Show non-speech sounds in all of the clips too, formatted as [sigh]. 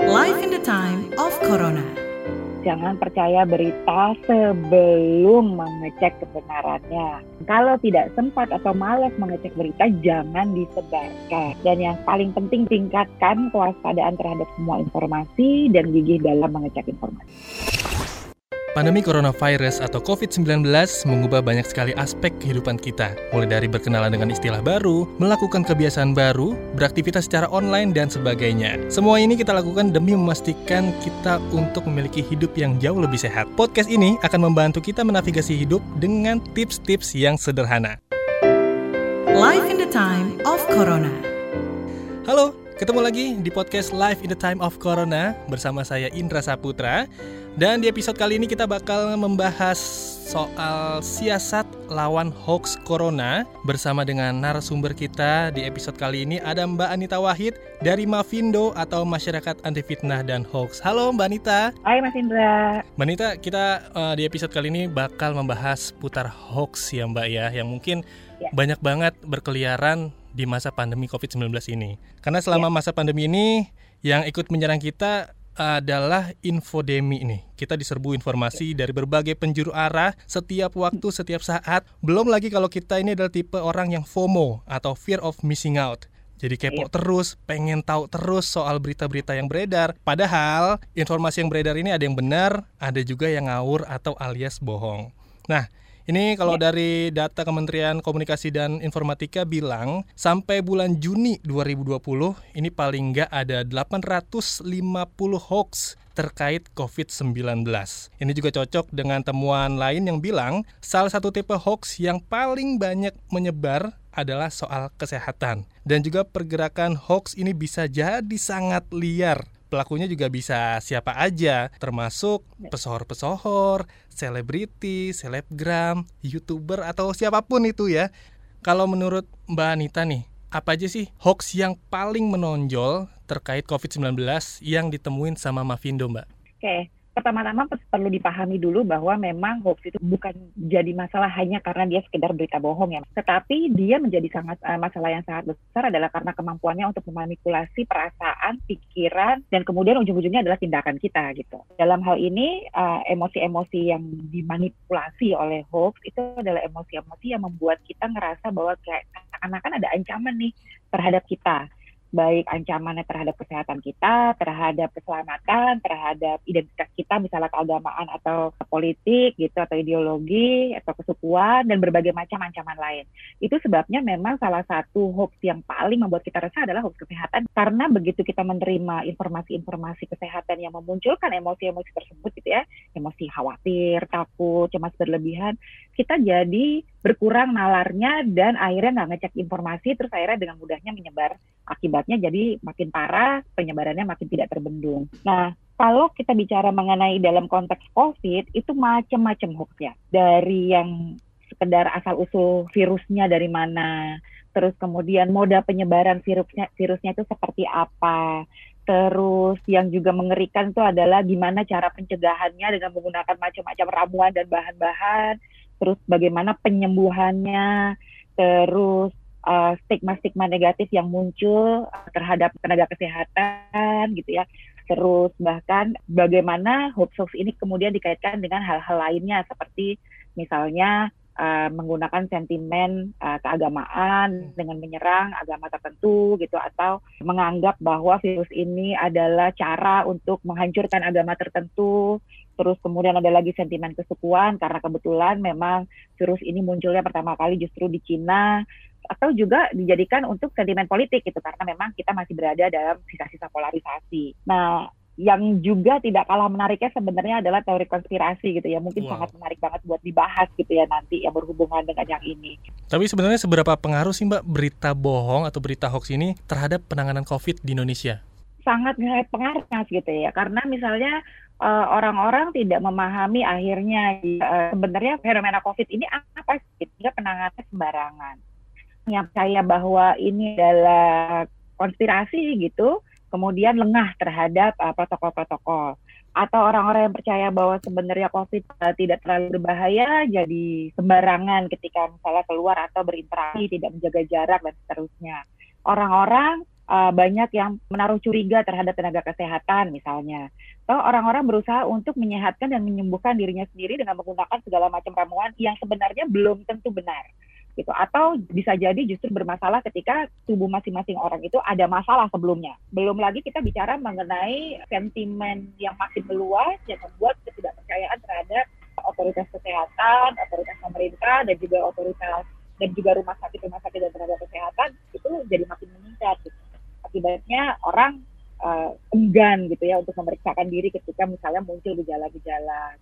Life in the time of Corona. Jangan percaya berita sebelum mengecek kebenarannya. Kalau tidak sempat atau malas mengecek berita, jangan disebarkan. Dan yang paling penting, tingkatkan kewaspadaan terhadap semua informasi dan gigih dalam mengecek informasi. Pandemi coronavirus atau COVID-19 mengubah banyak sekali aspek kehidupan kita, mulai dari berkenalan dengan istilah baru, melakukan kebiasaan baru, beraktivitas secara online, dan sebagainya. Semua ini kita lakukan demi memastikan kita untuk memiliki hidup yang jauh lebih sehat. Podcast ini akan membantu kita menavigasi hidup dengan tips-tips yang sederhana. Life in the time of Corona. Halo, ketemu lagi di podcast Live in the Time of Corona bersama saya Indra Saputra. Dan di episode kali ini kita bakal membahas soal siasat lawan hoax corona bersama dengan narasumber kita di episode kali ini ada Mbak Anita Wahid dari Mavindo atau Masyarakat Anti Fitnah dan Hoax. Halo Mbak Anita. Hai Mas Indra. Mbak Anita, kita uh, di episode kali ini bakal membahas putar hoax ya Mbak ya, yang mungkin ya. banyak banget berkeliaran di masa pandemi COVID-19 ini. Karena selama ya. masa pandemi ini yang ikut menyerang kita adalah infodemi ini. Kita diserbu informasi dari berbagai penjuru arah setiap waktu, setiap saat. Belum lagi kalau kita ini adalah tipe orang yang FOMO atau fear of missing out. Jadi kepo iya. terus, pengen tahu terus soal berita-berita yang beredar. Padahal informasi yang beredar ini ada yang benar, ada juga yang ngawur atau alias bohong. Nah, ini kalau ya. dari data Kementerian Komunikasi dan Informatika bilang sampai bulan Juni 2020 ini paling nggak ada 850 hoax terkait COVID-19. Ini juga cocok dengan temuan lain yang bilang salah satu tipe hoax yang paling banyak menyebar adalah soal kesehatan. Dan juga pergerakan hoax ini bisa jadi sangat liar pelakunya juga bisa siapa aja, termasuk pesohor-pesohor, selebriti, selebgram, youtuber atau siapa pun itu ya. Kalau menurut Mbak Anita nih, apa aja sih hoax yang paling menonjol terkait COVID-19 yang ditemuin sama Mavindo, Mbak? Oke, pertama-tama perlu dipahami dulu bahwa memang hoax itu bukan jadi masalah hanya karena dia sekedar berita bohong ya, tetapi dia menjadi sangat uh, masalah yang sangat besar adalah karena kemampuannya untuk memanipulasi perasaan, pikiran, dan kemudian ujung-ujungnya adalah tindakan kita gitu. Dalam hal ini uh, emosi-emosi yang dimanipulasi oleh hoax itu adalah emosi-emosi yang membuat kita ngerasa bahwa kayak anak-anak ada ancaman nih terhadap kita baik ancamannya terhadap kesehatan kita, terhadap keselamatan, terhadap identitas kita, misalnya keagamaan atau politik gitu atau ideologi atau kesukuan dan berbagai macam ancaman lain. Itu sebabnya memang salah satu hoax yang paling membuat kita resah adalah hoax kesehatan karena begitu kita menerima informasi-informasi kesehatan yang memunculkan emosi-emosi tersebut gitu ya, emosi khawatir, takut, cemas berlebihan, kita jadi berkurang nalarnya dan akhirnya nggak ngecek informasi terus akhirnya dengan mudahnya menyebar akibatnya jadi makin parah penyebarannya makin tidak terbendung. Nah kalau kita bicara mengenai dalam konteks COVID itu macam-macam hoax ya dari yang sekedar asal usul virusnya dari mana terus kemudian moda penyebaran virusnya virusnya itu seperti apa terus yang juga mengerikan itu adalah gimana cara pencegahannya dengan menggunakan macam-macam ramuan dan bahan-bahan terus bagaimana penyembuhannya, terus uh, stigma-stigma negatif yang muncul terhadap tenaga kesehatan gitu ya. Terus bahkan bagaimana hoax-hoax ini kemudian dikaitkan dengan hal-hal lainnya seperti misalnya uh, menggunakan sentimen uh, keagamaan dengan menyerang agama tertentu gitu atau menganggap bahwa virus ini adalah cara untuk menghancurkan agama tertentu terus kemudian ada lagi sentimen kesukuan karena kebetulan memang virus ini munculnya pertama kali justru di Cina atau juga dijadikan untuk sentimen politik gitu karena memang kita masih berada dalam sisa-sisa polarisasi. Nah, yang juga tidak kalah menariknya sebenarnya adalah teori konspirasi gitu ya mungkin wow. sangat menarik banget buat dibahas gitu ya nanti yang berhubungan dengan yang ini. Tapi sebenarnya seberapa pengaruh sih Mbak berita bohong atau berita hoax ini terhadap penanganan COVID di Indonesia? Sangat pengaruh gitu ya karena misalnya orang-orang uh, tidak memahami akhirnya uh, sebenarnya fenomena COVID ini apa sih? Sehingga penanganannya sembarangan. Yang percaya bahwa ini adalah konspirasi gitu, kemudian lengah terhadap uh, protokol-protokol. Atau orang-orang yang percaya bahwa sebenarnya COVID uh, tidak terlalu berbahaya, jadi sembarangan ketika misalnya keluar atau berinteraksi, tidak menjaga jarak dan seterusnya. Orang-orang uh, banyak yang menaruh curiga terhadap tenaga kesehatan misalnya. Atau orang-orang berusaha untuk menyehatkan dan menyembuhkan dirinya sendiri dengan menggunakan segala macam ramuan yang sebenarnya belum tentu benar. Gitu. Atau bisa jadi justru bermasalah ketika tubuh masing-masing orang itu ada masalah sebelumnya. Belum lagi kita bicara mengenai sentimen yang masih meluas yang membuat ketidakpercayaan terhadap otoritas kesehatan, otoritas pemerintah, dan juga otoritas dan juga rumah sakit rumah sakit dan tenaga kesehatan itu jadi makin meningkat. Gitu. Akibatnya orang uh, enggan gitu ya untuk memeriksakan diri ketika misalnya muncul gejala-gejala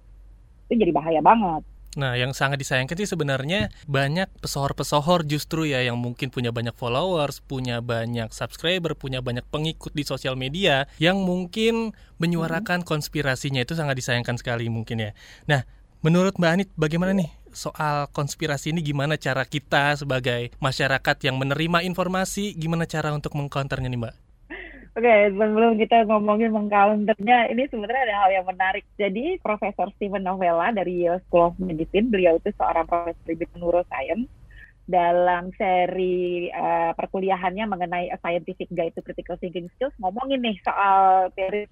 itu jadi bahaya banget. Nah, yang sangat disayangkan sih sebenarnya banyak pesohor-pesohor justru ya yang mungkin punya banyak followers, punya banyak subscriber, punya banyak pengikut di sosial media yang mungkin menyuarakan konspirasinya itu sangat disayangkan sekali mungkin ya. Nah, menurut Mbak Anit bagaimana nih soal konspirasi ini gimana cara kita sebagai masyarakat yang menerima informasi, gimana cara untuk mengcounternya nih Mbak? Oke, okay, sebelum kita ngomongin mengcounternya, ini sebenarnya ada hal yang menarik. Jadi, Profesor Steven Novella dari Yale School of Medicine, beliau itu seorang profesor di neuroscience, dalam seri uh, perkuliahannya mengenai a scientific guide to critical thinking skills ngomongin nih soal teori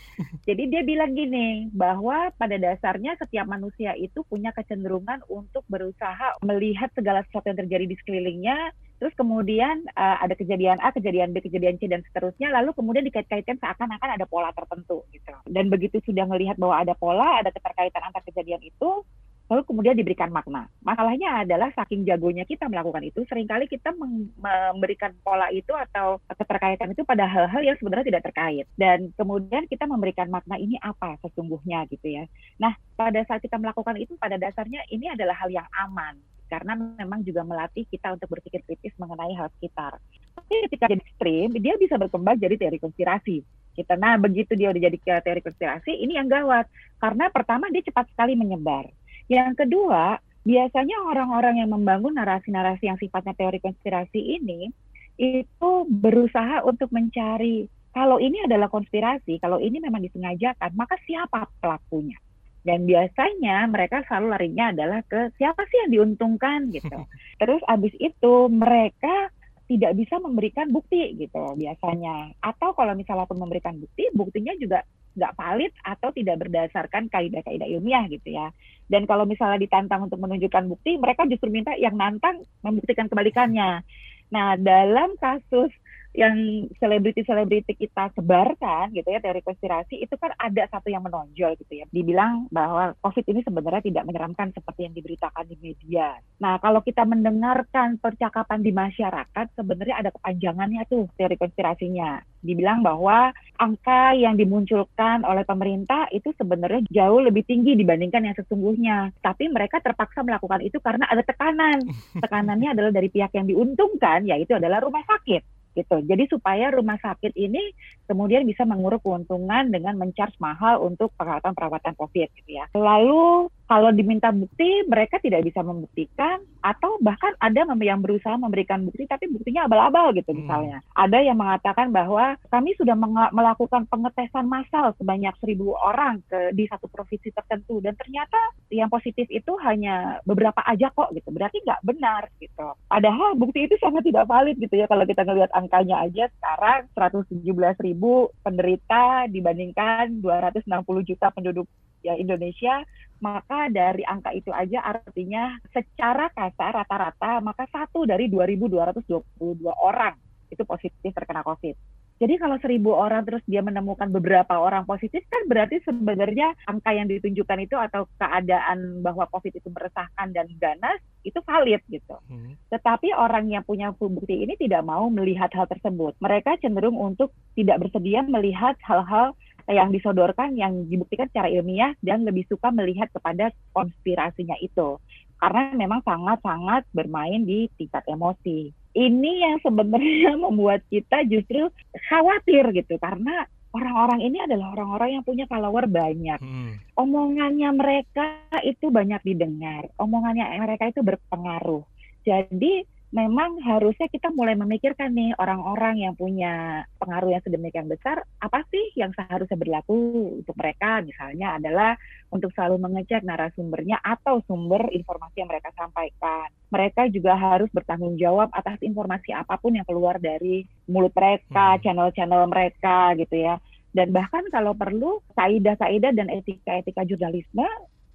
[laughs] Jadi dia bilang gini bahwa pada dasarnya setiap manusia itu punya kecenderungan untuk berusaha melihat segala sesuatu yang terjadi di sekelilingnya Terus kemudian uh, ada kejadian A, kejadian B, kejadian C dan seterusnya, lalu kemudian dikait-kaitkan seakan-akan ada pola tertentu gitu. Dan begitu sudah melihat bahwa ada pola, ada keterkaitan antar kejadian itu, lalu kemudian diberikan makna. Masalahnya adalah saking jagonya kita melakukan itu, sering kali kita memberikan pola itu atau keterkaitan itu pada hal-hal yang sebenarnya tidak terkait. Dan kemudian kita memberikan makna ini apa sesungguhnya gitu ya. Nah, pada saat kita melakukan itu pada dasarnya ini adalah hal yang aman karena memang juga melatih kita untuk berpikir kritis mengenai hal sekitar. Tapi ketika jadi ekstrim, dia bisa berkembang jadi teori konspirasi. Kita, nah begitu dia udah jadi teori konspirasi, ini yang gawat. Karena pertama dia cepat sekali menyebar yang kedua, biasanya orang-orang yang membangun narasi-narasi yang sifatnya teori konspirasi ini itu berusaha untuk mencari kalau ini adalah konspirasi, kalau ini memang disengajakan, maka siapa pelakunya? Dan biasanya mereka selalu larinya adalah ke siapa sih yang diuntungkan gitu. [laughs] Terus abis itu mereka tidak bisa memberikan bukti gitu biasanya. Atau kalau misalnya pun memberikan bukti, buktinya juga nggak valid atau tidak berdasarkan kaidah-kaidah ilmiah gitu ya. Dan kalau misalnya ditantang untuk menunjukkan bukti, mereka justru minta yang nantang membuktikan kebalikannya. Nah, dalam kasus yang selebriti-selebriti kita sebarkan gitu ya teori konspirasi itu kan ada satu yang menonjol gitu ya dibilang bahwa COVID ini sebenarnya tidak menyeramkan seperti yang diberitakan di media. Nah kalau kita mendengarkan percakapan di masyarakat sebenarnya ada kepanjangannya tuh teori konspirasinya. Dibilang bahwa angka yang dimunculkan oleh pemerintah itu sebenarnya jauh lebih tinggi dibandingkan yang sesungguhnya. Tapi mereka terpaksa melakukan itu karena ada tekanan. [laughs] Tekanannya adalah dari pihak yang diuntungkan yaitu adalah rumah sakit gitu. Jadi supaya rumah sakit ini kemudian bisa menguruk keuntungan dengan mencharge mahal untuk perawatan-perawatan COVID gitu ya. Lalu kalau diminta bukti mereka tidak bisa membuktikan atau bahkan ada yang berusaha memberikan bukti tapi buktinya abal-abal gitu hmm. misalnya. Ada yang mengatakan bahwa kami sudah melakukan pengetesan massal sebanyak seribu orang ke di satu provinsi tertentu dan ternyata yang positif itu hanya beberapa aja kok gitu. Berarti nggak benar gitu. Padahal bukti itu sangat tidak valid gitu ya kalau kita ngelihat angkanya aja sekarang 117 ribu penderita dibandingkan 260 juta penduduk ya Indonesia maka dari angka itu aja artinya secara kasar rata-rata maka satu dari 2.222 orang itu positif terkena COVID. Jadi kalau seribu orang terus dia menemukan beberapa orang positif kan berarti sebenarnya angka yang ditunjukkan itu atau keadaan bahwa COVID itu meresahkan dan ganas itu valid gitu. Hmm. Tetapi orang yang punya bukti ini tidak mau melihat hal tersebut. Mereka cenderung untuk tidak bersedia melihat hal-hal yang disodorkan yang dibuktikan secara ilmiah dan lebih suka melihat kepada konspirasinya itu karena memang sangat-sangat bermain di tingkat emosi. Ini yang sebenarnya [laughs] membuat kita justru khawatir gitu karena orang-orang ini adalah orang-orang yang punya follower banyak. Hmm. Omongannya mereka itu banyak didengar, omongannya mereka itu berpengaruh. Jadi memang harusnya kita mulai memikirkan nih orang-orang yang punya pengaruh yang sedemikian besar, apa sih yang seharusnya berlaku untuk mereka? Misalnya adalah untuk selalu mengecek narasumbernya atau sumber informasi yang mereka sampaikan. Mereka juga harus bertanggung jawab atas informasi apa pun yang keluar dari mulut mereka, hmm. channel-channel mereka gitu ya. Dan bahkan kalau perlu, kaidah-kaidah dan etika-etika jurnalisme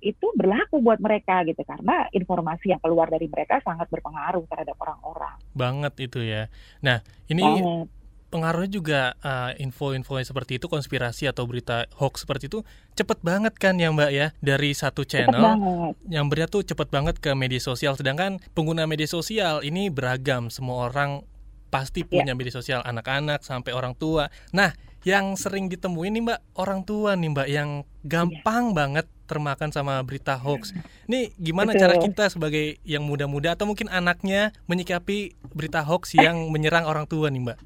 itu berlaku buat mereka gitu karena informasi yang keluar dari mereka sangat berpengaruh terhadap orang-orang. Banget itu ya. Nah, ini Banget. pengaruhnya juga uh, info-info seperti itu konspirasi atau berita hoax seperti itu cepet banget kan ya Mbak ya dari satu channel yang berita tuh cepet banget ke media sosial sedangkan pengguna media sosial ini beragam semua orang pasti iya. punya yeah. media sosial anak-anak sampai orang tua. Nah, yang sering ditemuin nih Mbak orang tua nih Mbak yang gampang yeah. banget termakan sama berita hoax. Nih gimana Betul. cara kita sebagai yang muda-muda atau mungkin anaknya menyikapi berita hoax yang [laughs] menyerang orang tua nih Mbak?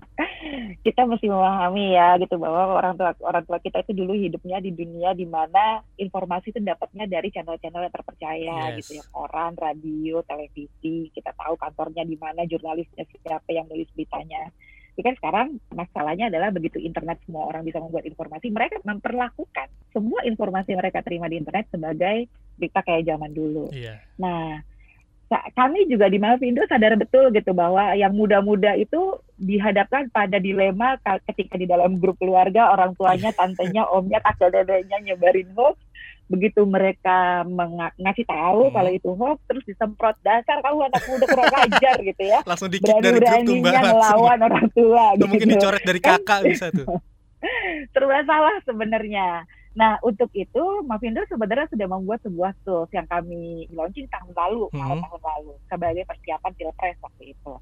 Kita mesti memahami ya gitu bahwa orang tua orang tua kita itu dulu hidupnya di dunia di mana informasi itu dapatnya dari channel-channel yang terpercaya yes. gitu ya koran, radio, televisi. Kita tahu kantornya di mana, jurnalisnya siapa yang nulis beritanya tapi kan sekarang masalahnya adalah begitu internet semua orang bisa membuat informasi, mereka memperlakukan semua informasi mereka terima di internet sebagai berita kayak zaman dulu. Iya. Nah, kami juga di Malvindo sadar betul gitu bahwa yang muda-muda itu dihadapkan pada dilema ketika di dalam grup keluarga orang tuanya, [laughs] tantenya, omnya, kakek dedeknya nyebarin hoax begitu mereka ngasih tahu hmm. kalau itu hoax terus disemprot dasar kamu anak muda kurang [laughs] ajar gitu ya. Langsung dikit dari grup tuh mbak. Melawan orang tua gitu. mungkin dicoret dari kakak bisa tuh. [laughs] Serba salah sebenarnya. Nah untuk itu Mavindo sebenarnya sudah membuat sebuah tools yang kami launching tahun lalu hmm. tahun lalu sebagai persiapan pilpres waktu itu.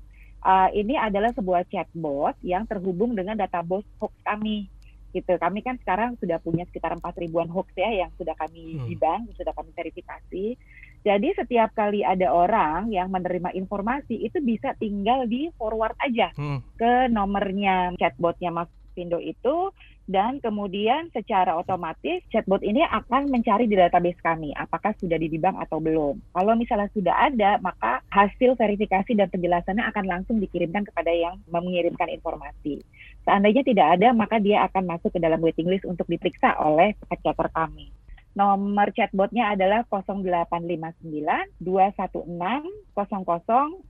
Uh, ini adalah sebuah chatbot yang terhubung dengan database hoax kami gitu. Kami kan sekarang sudah punya sekitar empat ribuan hoax ya yang sudah kami hmm. bidang, sudah kami verifikasi. Jadi setiap kali ada orang yang menerima informasi itu bisa tinggal di forward aja hmm. ke nomornya chatbotnya Mas Pindo itu dan kemudian secara otomatis chatbot ini akan mencari di database kami apakah sudah di bank atau belum. Kalau misalnya sudah ada, maka hasil verifikasi dan penjelasannya akan langsung dikirimkan kepada yang mengirimkan informasi. Seandainya tidak ada, maka dia akan masuk ke dalam waiting list untuk diperiksa oleh checker kami. Nomor chatbotnya adalah 0859 216 500.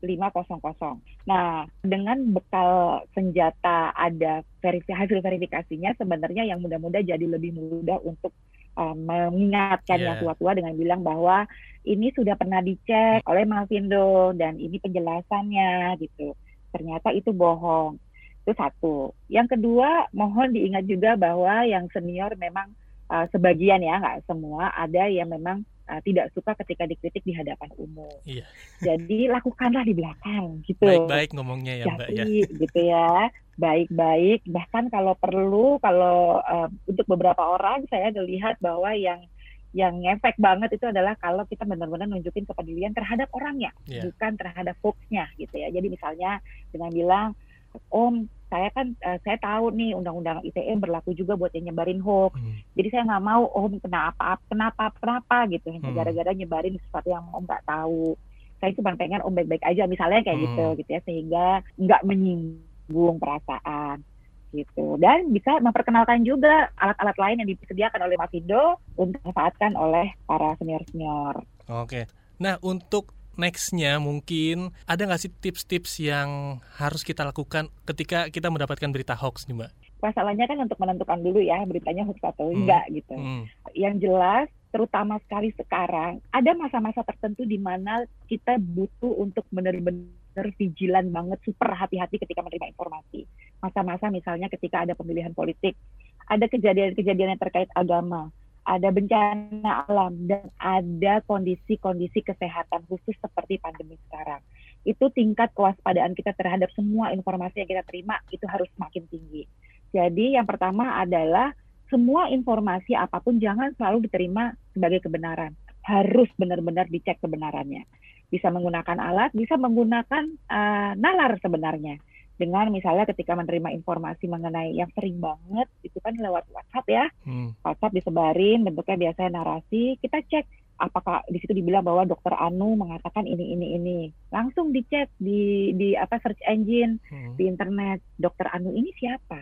Nah, dengan bekal senjata ada verifi hasil verifikasinya, sebenarnya yang muda-muda jadi lebih mudah untuk um, mengingatkan yeah. yang tua-tua dengan bilang bahwa ini sudah pernah dicek oleh Malvindo dan ini penjelasannya gitu. Ternyata itu bohong. Itu satu. Yang kedua, mohon diingat juga bahwa yang senior memang uh, sebagian ya nggak semua ada yang memang uh, tidak suka ketika dikritik di hadapan umum. Iya. Jadi lakukanlah di belakang gitu. Baik-baik ngomongnya ya Jadi, Mbak ya. gitu ya. Baik-baik bahkan kalau perlu kalau uh, untuk beberapa orang saya melihat bahwa yang yang ngefek banget itu adalah kalau kita benar-benar nunjukin kepedulian terhadap orangnya, yeah. bukan terhadap hoaxnya gitu ya. Jadi misalnya dengan bilang, Om saya kan uh, saya tahu nih undang-undang ITE berlaku juga buat yang nyebarin hoax. Hmm. Jadi saya nggak mau om kenapa kenapa kenapa gitu hmm. gara-gara nyebarin sesuatu yang om nggak tahu. Saya cuma pengen om baik-baik aja misalnya kayak gitu, hmm. gitu gitu ya sehingga nggak menyinggung perasaan gitu dan bisa memperkenalkan juga alat-alat lain yang disediakan oleh Mavindo untuk dimanfaatkan oleh para senior-senior. Oke. Nah, untuk nextnya mungkin ada nggak sih tips-tips yang harus kita lakukan ketika kita mendapatkan berita hoax nih mbak? Masalahnya kan untuk menentukan dulu ya beritanya hoax atau hmm. enggak gitu. Hmm. Yang jelas terutama sekali sekarang ada masa-masa tertentu di mana kita butuh untuk benar-benar vigilan banget, super hati-hati ketika menerima informasi. Masa-masa misalnya ketika ada pemilihan politik, ada kejadian-kejadian yang terkait agama, ada bencana alam dan ada kondisi-kondisi kesehatan khusus seperti pandemi sekarang. Itu tingkat kewaspadaan kita terhadap semua informasi yang kita terima itu harus semakin tinggi. Jadi yang pertama adalah semua informasi apa pun jangan selalu diterima sebagai kebenaran. Harus benar-benar dicek kebenarannya. Bisa menggunakan alat, bisa menggunakan uh, nalar sebenarnya dengan misalnya ketika menerima informasi mengenai yang sering banget itu kan lewat WhatsApp ya. Hmm. WhatsApp disebarin bentuknya biasanya narasi. Kita cek apakah di situ dibilang bahwa dokter Anu mengatakan ini ini ini. Langsung dicek di di apa search engine hmm. di internet dokter Anu ini siapa?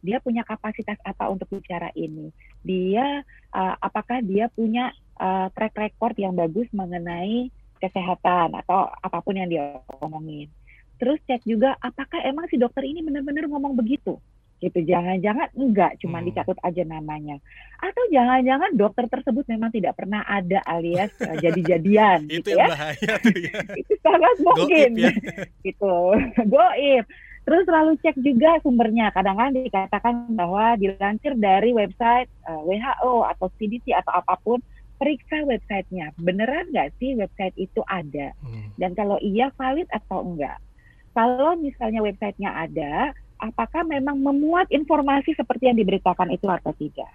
Dia punya kapasitas apa untuk bicara ini? Dia uh, apakah dia punya uh, track record yang bagus mengenai kesehatan atau apa pun yang dia omongin terus cek juga apakah emang si dokter ini benar-benar ngomong begitu? Gitu jangan-jangan enggak cuma hmm. dicatut aja namanya. Atau jangan-jangan dokter tersebut memang tidak pernah ada alias uh, jadi-jadian [laughs] itu gitu ya. bahaya tuh ya. [laughs] Itu sangat mungkin. ya. [laughs] gitu goib. Terus selalu cek juga sumbernya. Kadang-kadang dikatakan bahwa dilansir dari website uh, eh, WHO atau CDC atau apa pun periksa websitenya. Beneran nggak sih website itu ada? Hmm. dan kalau iya valid atau enggak kalau misalnya websitenya ada apakah memang memuat informasi seperti yang diberitakan itu atau tidak.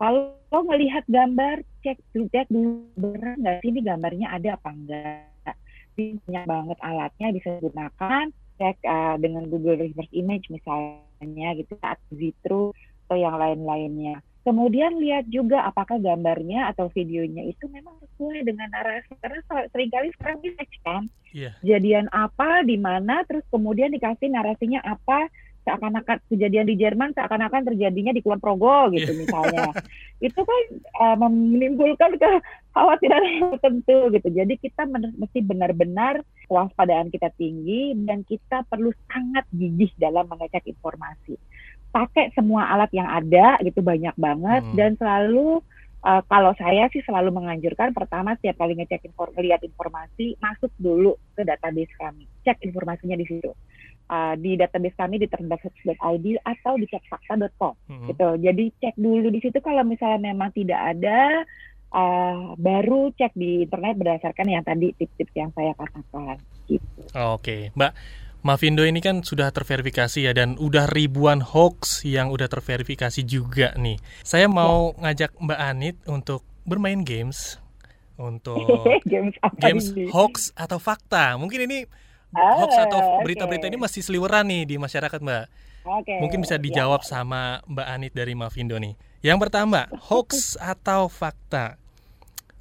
Kalau melihat gambar, cek cek dulu benar nggak sih ini gambarnya ada apa enggak. Banyak banget alatnya bisa digunakan, cek uh, dengan Google Reverse Image misalnya gitu, atau Zitru atau yang lain-lainnya. Kemudian lihat juga apakah gambarnya atau videonya itu memang sesuai dengan narasi. Karena sering kali sekarang bisa kan, yeah. jadian apa, di mana, terus kemudian dikasih narasinya apa, seakan-akan kejadian di Jerman seakan-akan terjadinya di Kulon Progo gitu yeah. misalnya [laughs] itu kan uh, menimbulkan kekhawatiran [laughs] tertentu gitu jadi kita mesti benar-benar kewaspadaan kita tinggi dan kita perlu sangat gigih dalam mengecek informasi pakai semua alat yang ada gitu banyak banget hmm. dan selalu uh, kalau saya sih selalu menganjurkan pertama setiap kali ngecek inform lihat informasi masuk dulu ke database kami cek informasinya di situ uh, di database kami di terdapat.id atau di cekfakta.com hmm. gitu. Jadi cek dulu di situ kalau misalnya memang tidak ada uh, baru cek di internet berdasarkan yang tadi tips-tips yang saya katakan gitu. Oke, okay. Mbak Mavindo ini kan sudah terverifikasi ya dan udah ribuan hoax yang udah terverifikasi juga nih. Saya mau ya. ngajak Mbak Anit untuk bermain games untuk [laughs] games, games hoax atau fakta. Mungkin ini hoax atau ah, berita-berita okay. ini masih seliweran nih di masyarakat Mbak. Okay. Mungkin bisa dijawab ya. sama Mbak Anit dari Mavindo nih. Yang pertama, hoax [laughs] atau fakta?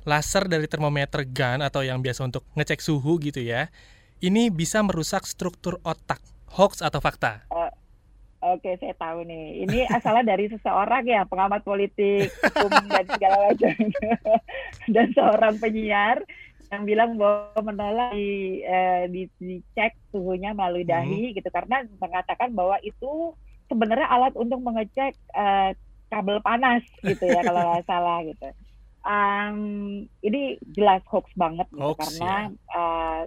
Laser dari termometer gun atau yang biasa untuk ngecek suhu gitu ya. Ini bisa merusak struktur otak. Hoax atau fakta? Uh, Oke, okay, saya tahu nih. Ini asalnya dari seseorang ya, pengamat politik, hukum dan segala macam. [laughs] dan seorang penyiar yang bilang bahwa menolak di, eh, di dicek suhunya melalui hmm. dahi hmm. gitu karena mengatakan bahwa itu sebenarnya alat untuk mengecek eh, kabel panas gitu ya kalau nggak salah gitu. Um, ini jelas hoax banget gitu, hoax, karena ya. uh,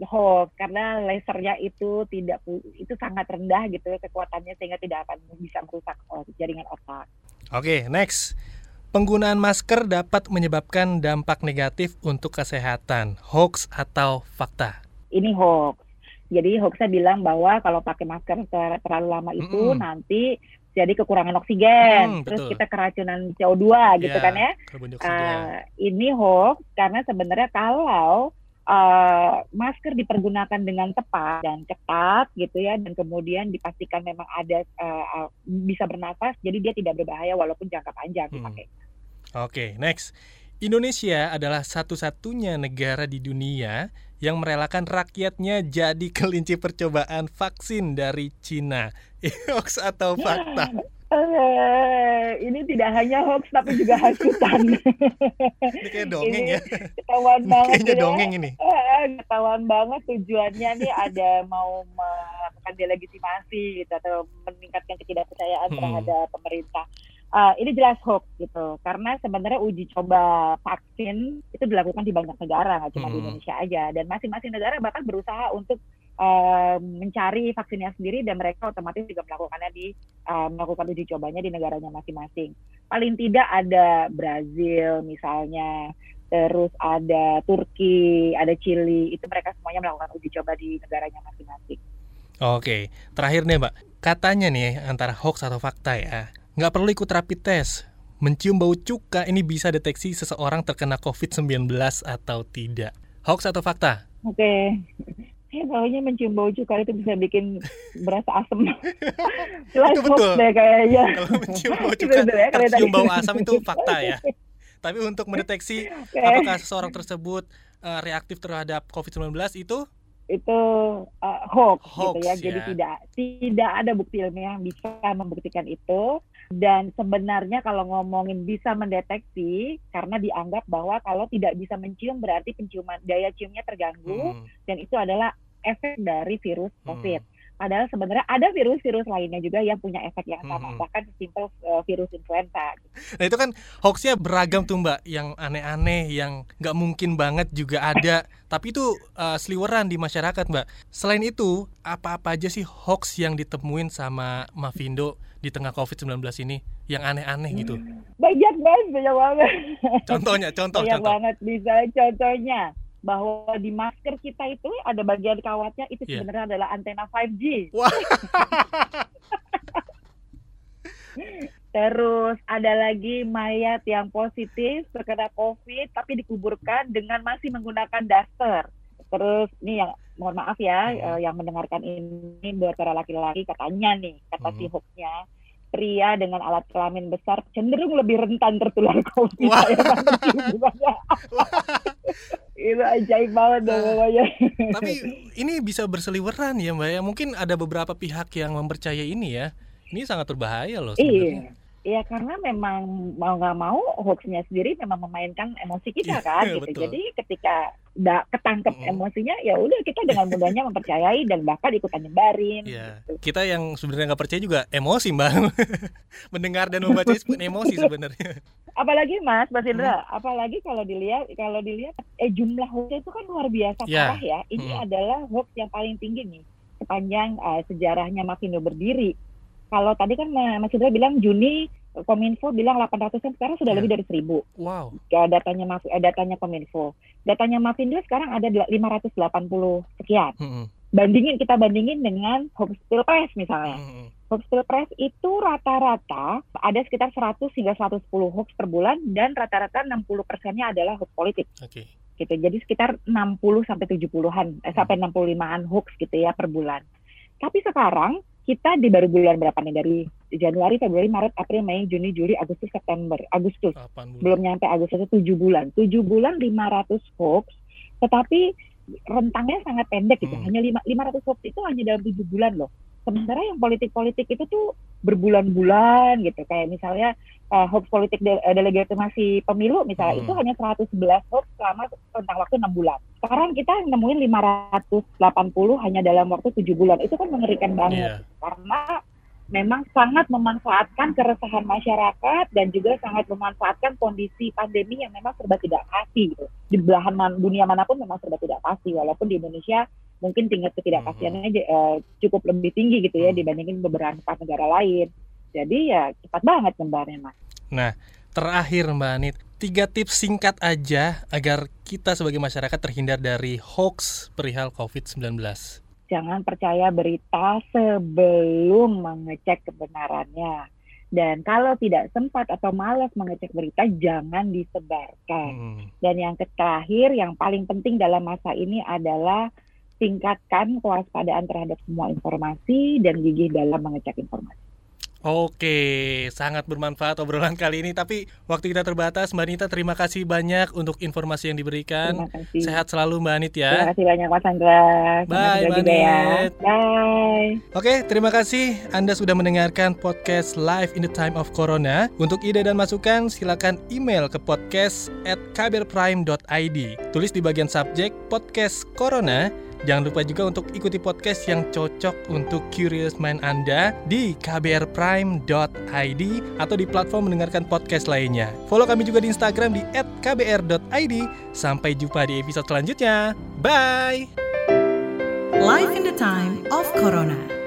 hoax karena lasernya itu tidak itu sangat rendah gitu ya kekuatannya sehingga tidak akan bisa merusak oh, jaringan otak. Oke, okay, next. Penggunaan masker dapat menyebabkan dampak negatif untuk kesehatan. Hoax atau fakta? Ini hoax. Jadi hoaxnya bilang bahwa kalau pakai masker terlalu lama itu mm -hmm. nanti jadi kekurangan oksigen, hmm, terus kita keracunan CO2 gitu ya, kan ya. Uh, ini hoax karena sebenarnya kalau uh, masker dipergunakan dengan tepat dan ketat gitu ya, dan kemudian dipastikan memang ada uh, uh, bisa bernafas, jadi dia tidak berbahaya walaupun jangka panjang hmm. dipakai. Oke, okay, next. Indonesia adalah satu-satunya negara di dunia yang merelakan rakyatnya jadi [laughs] kelinci percobaan vaksin dari Cina. Hoax atau fakta? Uh, ini tidak hanya hoax tapi juga hasutan. [laughs] ini kayak dongeng ini ya. Ketahuan banget. Kayaknya ya. dongeng ini. Uh, ketahuan banget tujuannya nih ada mau melakukan delegitimasi gitu atau meningkatkan ketidakpercayaan hmm. terhadap pemerintah uh, ini jelas hoax gitu karena sebenarnya uji coba vaksin itu dilakukan di banyak negara nggak cuma hmm. di Indonesia aja dan masing-masing negara bahkan berusaha untuk uh, mencari vaksinnya sendiri dan mereka otomatis juga melakukannya di uh, melakukan uji cobanya di negaranya masing-masing paling tidak ada Brazil misalnya terus ada Turki ada Chili itu mereka semuanya melakukan uji coba di negaranya masing-masing Oke, terakhir nih Mbak, katanya nih antara hoax atau fakta ya Nggak perlu ikut rapid test. Mencium bau cuka ini bisa deteksi seseorang terkena COVID-19 atau tidak. Hoax atau fakta? Oke. Okay. Ya, baunya mencium bau cuka itu bisa bikin berasa asam. [laughs] [laughs] itu betul. Deh kayaknya. [laughs] Kalau mencium bau cuka, tercium bau asam itu fakta ya. Tapi untuk mendeteksi okay. apakah seseorang tersebut uh, reaktif terhadap COVID-19 itu itu uh, hoax, hoax gitu ya. ya. Jadi tidak tidak ada bukti ilmiah yang bisa membuktikan itu dan sebenarnya kalau ngomongin bisa mendeteksi karena dianggap bahwa kalau tidak bisa mencium berarti penciuman daya ciumnya terganggu hmm. dan itu adalah efek dari virus hmm. COVID. Hmm. Padahal sebenarnya ada virus-virus lainnya juga yang punya efek yang sama, hmm. bahkan simpel uh, virus influenza. Nah itu kan hoaxnya beragam tuh mbak, yang aneh-aneh, yang nggak mungkin banget juga ada. Tapi itu uh, seliweran di masyarakat mbak. Selain itu, apa-apa aja sih hoax yang ditemuin sama Mavindo di tengah COVID-19 ini yang aneh-aneh gitu? Banyak banget, banyak banget. Contohnya, contoh, banyak contoh. banget bisa contohnya bahwa di masker kita itu ada bagian kawatnya itu yeah. sebenarnya adalah antena 5G. Wah. [laughs] Terus ada lagi mayat yang positif terkena COVID tapi dikuburkan dengan masih menggunakan daster. Terus ini yang mohon maaf ya hmm. uh, yang mendengarkan ini buat para laki-laki katanya nih kata hmm. si hoaxnya pria dengan alat kelamin besar cenderung lebih rentan tertular [laughs] COVID. Wah. itu ajaib banget dong pokoknya. Tapi ini bisa berseliweran ya Mbak ya. Mungkin ada beberapa pihak yang mempercayai ini ya. Ini sangat berbahaya loh sebenarnya. Iya. Iya karena memang mau nggak mau hoaxnya sendiri memang memainkan emosi kita iya, kan gitu. Betul. Jadi ketika da, ketangkep mm. emosinya ya udah kita dengan mudahnya [laughs] mempercayai dan bahkan ikutan nyebarin. Iya. Gitu. Kita yang sebenarnya nggak percaya juga emosi mbak, [laughs] mendengar dan membaca pun emosi sebenarnya. [laughs] Apalagi mas, Mas Indra, hmm. apalagi kalau dilihat kalau dilihat eh jumlah hoax itu kan luar biasa yeah. parah ya. Ini hmm. adalah hoax yang paling tinggi nih sepanjang uh, sejarahnya Mavindo berdiri kalau tadi kan Mas Indra bilang Juni Kominfo bilang 800 an sekarang sudah yeah. lebih dari 1000. Wow. Datanya Maf eh, datanya Kominfo. Datanya Mavindo sekarang ada 580 sekian. Mm -hmm. Bandingin kita bandingin dengan hoax pilpres misalnya. Mm -hmm. Hoax pilpres itu rata-rata ada sekitar 100 hingga 110 hoax per bulan dan rata-rata 60 persennya adalah hoax politik. Oke. Okay. Gitu. Jadi sekitar 60 sampai 70-an eh, sampai 65-an hoax gitu ya per bulan. Tapi sekarang kita di baru bulan berapa nih dari Januari, Februari, Maret, April, Mei, Juni, Juli, Agustus, September, Agustus. Belum nyampe Agustus itu 7 bulan. 7 bulan 500 hoax, tetapi rentangnya sangat pendek gitu. Hmm. Hanya 5, 500 hoax itu hanya dalam 7 bulan loh. Sementara yang politik-politik itu tuh berbulan-bulan gitu. Kayak misalnya uh, hoax politik de uh, delegitimasi pemilu misalnya hmm. itu hanya 111 hoax selama rentang waktu 6 bulan. Sekarang kita nemuin 580 hanya dalam waktu 7 bulan. Itu kan mengerikan banget. Yeah. Karena memang sangat memanfaatkan keresahan masyarakat dan juga sangat memanfaatkan kondisi pandemi yang memang serba tidak pasti gitu. Di belahan man, dunia mana pun memang serba tidak pasti walaupun di Indonesia mungkin tingkat ketidakpastiannya hmm. uh, cukup lebih tinggi gitu ya hmm. dibandingin beberapa negara lain. Jadi ya cepat banget kembarnya mas. Nah terakhir Mbak Anit, tiga tips singkat aja agar kita sebagai masyarakat terhindar dari hoax perihal COVID-19. Jangan percaya berita sebelum mengecek kebenarannya. Dan kalau tidak sempat atau malas mengecek berita, jangan disebarkan. Hmm. Dan yang terakhir, yang paling penting dalam masa ini adalah tingkatkan kewaspadaan terhadap semua informasi dan gigih dalam mengecek informasi. Oke, sangat bermanfaat obrolan kali ini. Tapi waktu kita terbatas, Mbak Anita. Terima kasih banyak untuk informasi yang diberikan. Sehat selalu, Mbak Anit ya. Terima kasih banyak, Mas Andra. Bye, Mbak ya. Anit. Ya. Bye. Oke, terima kasih Anda sudah mendengarkan podcast Live in the Time of Corona. Untuk ide dan masukan, silakan email ke podcast at kbrprime.id. Tulis di bagian subjek podcast Corona Jangan lupa juga untuk ikuti podcast yang cocok untuk curious mind Anda di kbrprime.id atau di platform mendengarkan podcast lainnya. Follow kami juga di Instagram di @kbr.id. Sampai jumpa di episode selanjutnya. Bye. Life in the time of Corona.